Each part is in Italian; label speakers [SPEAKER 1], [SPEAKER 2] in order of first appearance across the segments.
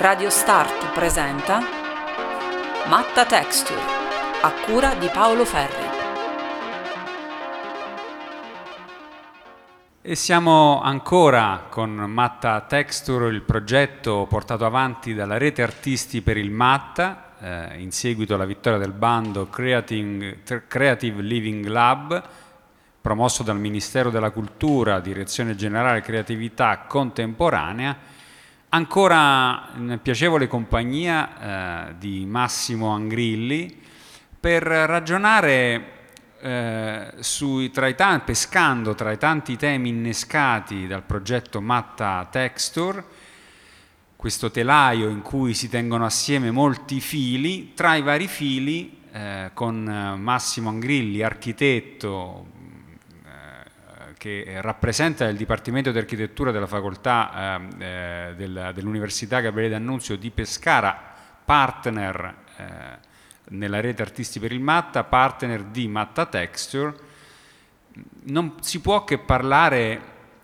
[SPEAKER 1] Radio Start presenta Matta Texture a cura di Paolo Ferri.
[SPEAKER 2] E siamo ancora con Matta Texture, il progetto portato avanti dalla rete artisti per il Matta, eh, in seguito alla vittoria del bando Creating, Creative Living Lab, promosso dal Ministero della Cultura, Direzione Generale Creatività Contemporanea, ancora in piacevole compagnia eh, di Massimo Angrilli per ragionare eh, sui, tra tanti, pescando tra i tanti temi innescati dal progetto Matta Texture, questo telaio in cui si tengono assieme molti fili, tra i vari fili eh, con Massimo Angrilli, architetto, che rappresenta il Dipartimento di Architettura della Facoltà eh, eh del, dell'Università Gabriele D'Annunzio di Pescara, partner eh, nella rete Artisti per il Matta, partner di Matta Texture. Non si può che parlare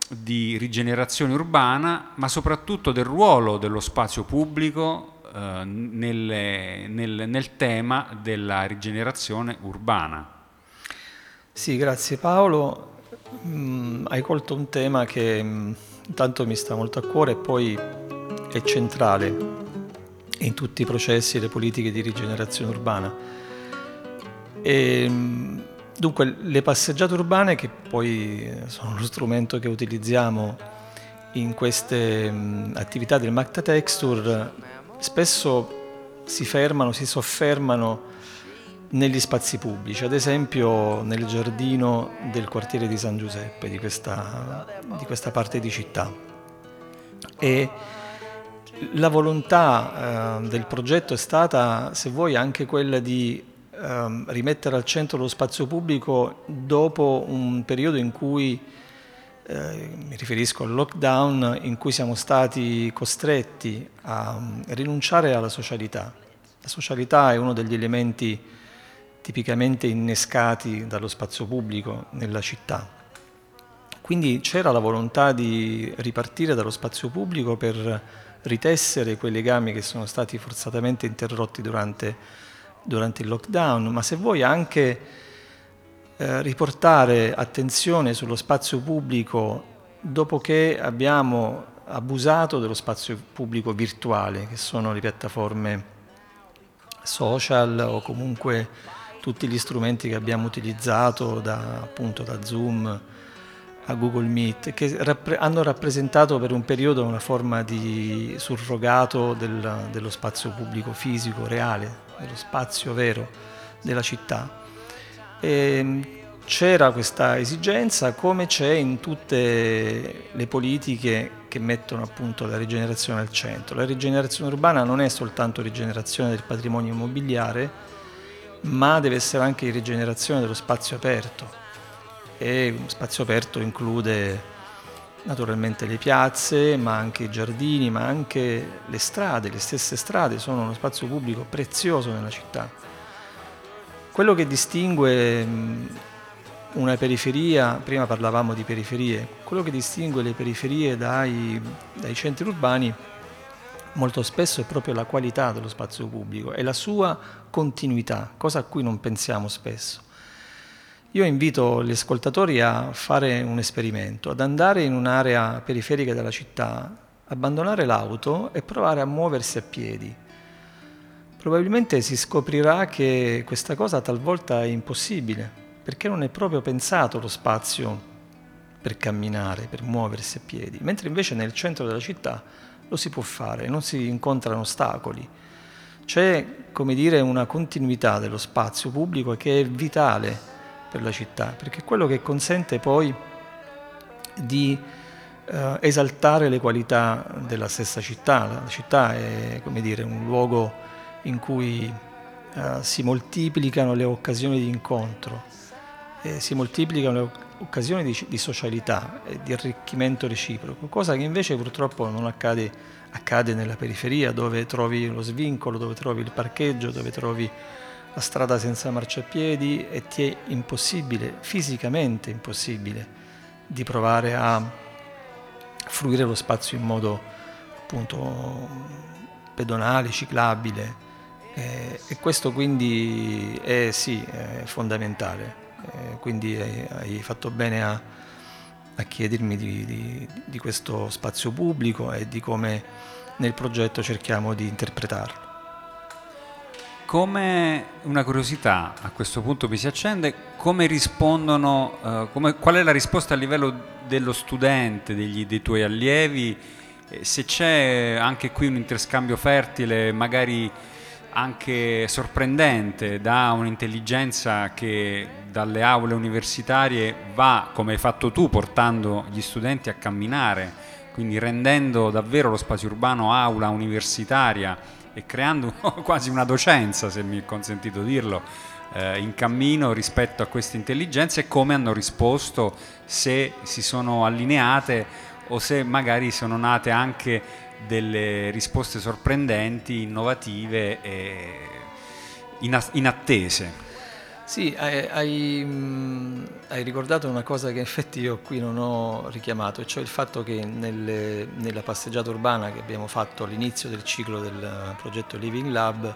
[SPEAKER 2] di rigenerazione urbana, ma soprattutto del ruolo dello spazio pubblico eh, nelle, nel, nel tema della rigenerazione urbana.
[SPEAKER 3] Sì, grazie Paolo. Mm, hai colto un tema che mm, intanto mi sta molto a cuore e poi è centrale in tutti i processi e le politiche di rigenerazione urbana. E, mm, dunque, le passeggiate urbane, che poi sono lo strumento che utilizziamo in queste attività del Macta Texture, spesso si fermano, si soffermano negli spazi pubblici, ad esempio nel giardino del quartiere di San Giuseppe, di questa, di questa parte di città. E la volontà eh, del progetto è stata, se vuoi, anche quella di eh, rimettere al centro lo spazio pubblico dopo un periodo in cui, eh, mi riferisco al lockdown, in cui siamo stati costretti a rinunciare alla socialità. La socialità è uno degli elementi tipicamente innescati dallo spazio pubblico nella città. Quindi c'era la volontà di ripartire dallo spazio pubblico per ritessere quei legami che sono stati forzatamente interrotti durante, durante il lockdown, ma se vuoi anche eh, riportare attenzione sullo spazio pubblico dopo che abbiamo abusato dello spazio pubblico virtuale, che sono le piattaforme social o comunque tutti gli strumenti che abbiamo utilizzato da, appunto, da Zoom a Google Meet, che rappre- hanno rappresentato per un periodo una forma di surrogato del, dello spazio pubblico fisico, reale, dello spazio vero della città. E ehm, c'era questa esigenza come c'è in tutte le politiche che mettono appunto la rigenerazione al centro. La rigenerazione urbana non è soltanto rigenerazione del patrimonio immobiliare, ma deve essere anche rigenerazione dello spazio aperto e lo spazio aperto include naturalmente le piazze, ma anche i giardini, ma anche le strade, le stesse strade sono uno spazio pubblico prezioso nella città. Quello che distingue una periferia, prima parlavamo di periferie, quello che distingue le periferie dai, dai centri urbani molto spesso è proprio la qualità dello spazio pubblico e la sua continuità, cosa a cui non pensiamo spesso. Io invito gli ascoltatori a fare un esperimento, ad andare in un'area periferica della città, abbandonare l'auto e provare a muoversi a piedi. Probabilmente si scoprirà che questa cosa talvolta è impossibile, perché non è proprio pensato lo spazio per camminare, per muoversi a piedi, mentre invece nel centro della città lo si può fare, non si incontrano ostacoli. C'è, come dire, una continuità dello spazio pubblico che è vitale per la città, perché è quello che consente poi di eh, esaltare le qualità della stessa città. La città è, come dire, un luogo in cui eh, si moltiplicano le occasioni di incontro, eh, si moltiplicano le occasioni di, di socialità e di arricchimento reciproco, cosa che invece purtroppo non accade, accade nella periferia dove trovi lo svincolo, dove trovi il parcheggio, dove trovi la strada senza marciapiedi e ti è impossibile, fisicamente impossibile, di provare a fruire lo spazio in modo appunto pedonale, ciclabile eh, e questo quindi è, sì, è fondamentale. Eh, quindi hai, hai, fatto bene a, a chiedermi di, di, di questo spazio pubblico e di come nel progetto cerchiamo di interpretarlo.
[SPEAKER 2] Come una curiosità a questo punto mi si accende, come rispondono, eh, come, qual è la risposta a livello dello studente, degli, dei tuoi allievi, eh, se c'è anche qui un interscambio fertile, magari anche sorprendente, da un'intelligenza che dalle aule universitarie va, come hai fatto tu, portando gli studenti a camminare, quindi rendendo davvero lo spazio urbano aula universitaria e creando quasi una docenza, se mi è consentito dirlo, eh, in cammino rispetto a queste intelligenze e come hanno risposto, se si sono allineate o se magari sono nate anche delle risposte sorprendenti, innovative e inattese.
[SPEAKER 3] Sì, hai, hai, mm, hai, ricordato una cosa che in effetti io qui non ho richiamato, cioè il fatto che nelle, nella passeggiata urbana che abbiamo fatto all'inizio del ciclo del progetto Living Lab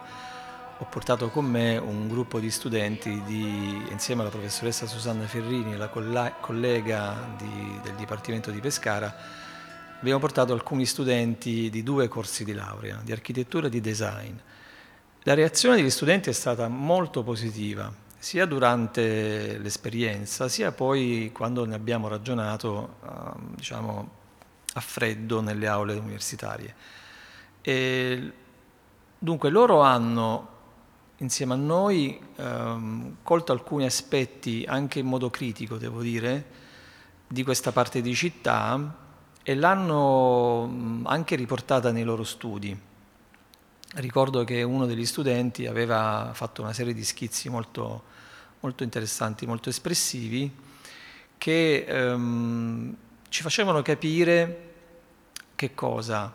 [SPEAKER 3] ho portato con me un gruppo di studenti di, insieme alla professoressa Susanna Ferrini, la collega di, del Dipartimento di Pescara, abbiamo portato alcuni studenti di due corsi di laurea, di architettura e di design. La reazione degli studenti è stata molto positiva sia durante l'esperienza, sia poi quando ne abbiamo ragionato uh, diciamo, a freddo nelle aule universitarie. E, dunque loro hanno insieme a noi um, colto alcuni aspetti anche in modo critico, devo dire, di questa parte di città e l'hanno anche riportata nei loro studi. Ricordo che uno degli studenti aveva fatto una serie di schizzi molto, molto interessanti, molto espressivi, che ehm, ci facevano capire che cosa?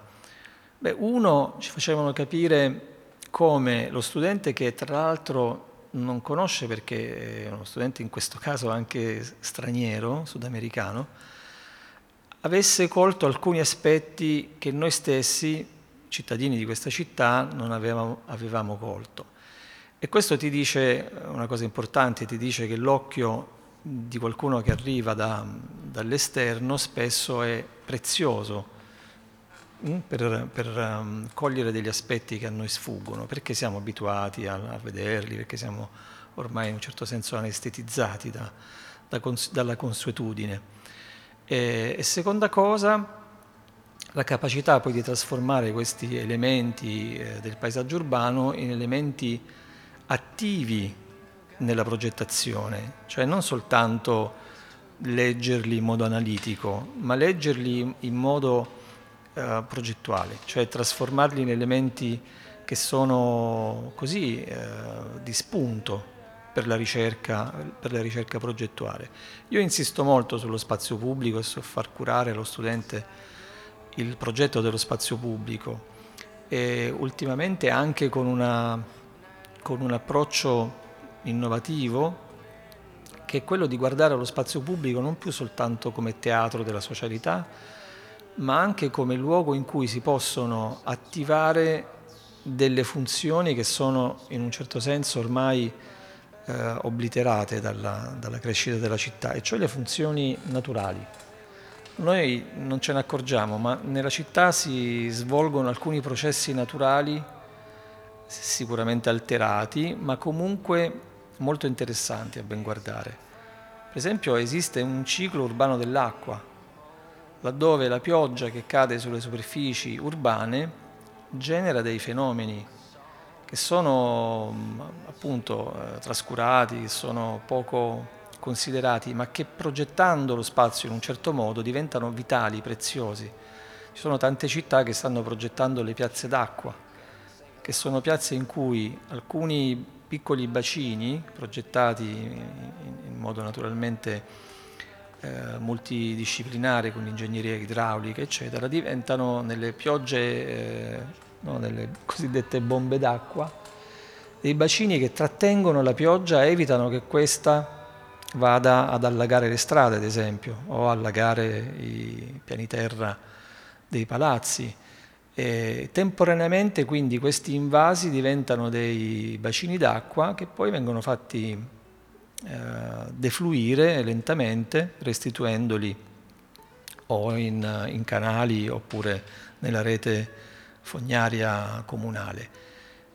[SPEAKER 3] Beh, uno ci facevano capire come lo studente che tra l'altro non conosce perché è uno studente in questo caso anche straniero, sudamericano, avesse colto alcuni aspetti che noi stessi cittadini di questa città non avevamo, avevamo colto. E questo ti dice una cosa importante, ti dice che l'occhio di qualcuno che arriva da, dall'esterno spesso è prezioso mm, per, per um, cogliere degli aspetti che a noi sfuggono, perché siamo abituati a, a vederli, perché siamo ormai in un certo senso anestetizzati da, da cons- dalla consuetudine. E, e seconda cosa, la capacità poi di trasformare questi elementi eh, del paesaggio urbano in elementi attivi nella progettazione, cioè non soltanto leggerli in modo analitico, ma leggerli in modo eh, progettuale, cioè trasformarli in elementi che sono così eh, di spunto per la, ricerca, per la ricerca progettuale. Io insisto molto sullo spazio pubblico e su far curare allo studente il progetto dello spazio pubblico e ultimamente anche con, una, con un approccio innovativo che è quello di guardare lo spazio pubblico non più soltanto come teatro della socialità, ma anche come luogo in cui si possono attivare delle funzioni che sono in un certo senso ormai eh, obliterate dalla, dalla crescita della città, e cioè le funzioni naturali. Noi non ce ne accorgiamo, ma nella città si svolgono alcuni processi naturali sicuramente alterati, ma comunque molto interessanti a ben guardare. Per esempio esiste un ciclo urbano dell'acqua, laddove la pioggia che cade sulle superfici urbane genera dei fenomeni che sono appunto eh, trascurati, che sono poco considerati, ma che progettando lo spazio in un certo modo diventano vitali, preziosi. Ci sono tante città che stanno progettando le piazze d'acqua, che sono piazze in cui alcuni piccoli bacini, progettati in modo naturalmente eh, multidisciplinare con l'ingegneria idraulica, eccetera, diventano nelle piogge, eh, no, nelle cosiddette bombe d'acqua, dei bacini che trattengono la pioggia e evitano che questa vada ad allagare le strade, ad esempio, o allagare i piani terra dei palazzi. E temporaneamente quindi questi invasi diventano dei bacini d'acqua che poi vengono fatti eh, defluire lentamente, restituendoli o in, in canali oppure nella rete fognaria comunale.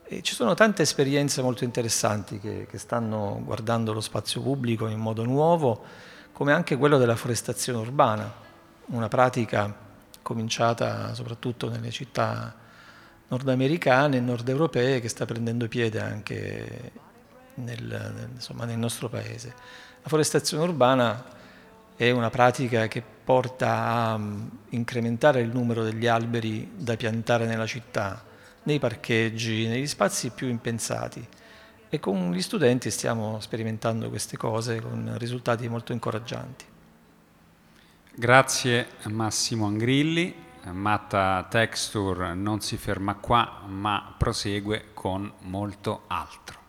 [SPEAKER 3] E ci sono tante esperienze molto interessanti che, che, stanno guardando lo spazio pubblico in modo nuovo, come anche quello della forestazione urbana, una pratica cominciata soprattutto nelle città nordamericane e nord europee che sta prendendo piede anche nel, insomma, nel nostro paese. La forestazione urbana è una pratica che porta a um, incrementare il numero degli alberi da piantare nella città, nei parcheggi, negli spazi più impensati. E con gli studenti stiamo sperimentando queste cose con risultati molto incoraggianti.
[SPEAKER 2] Grazie Massimo Angrilli. Matta Texture non si ferma qua, ma prosegue con molto altro.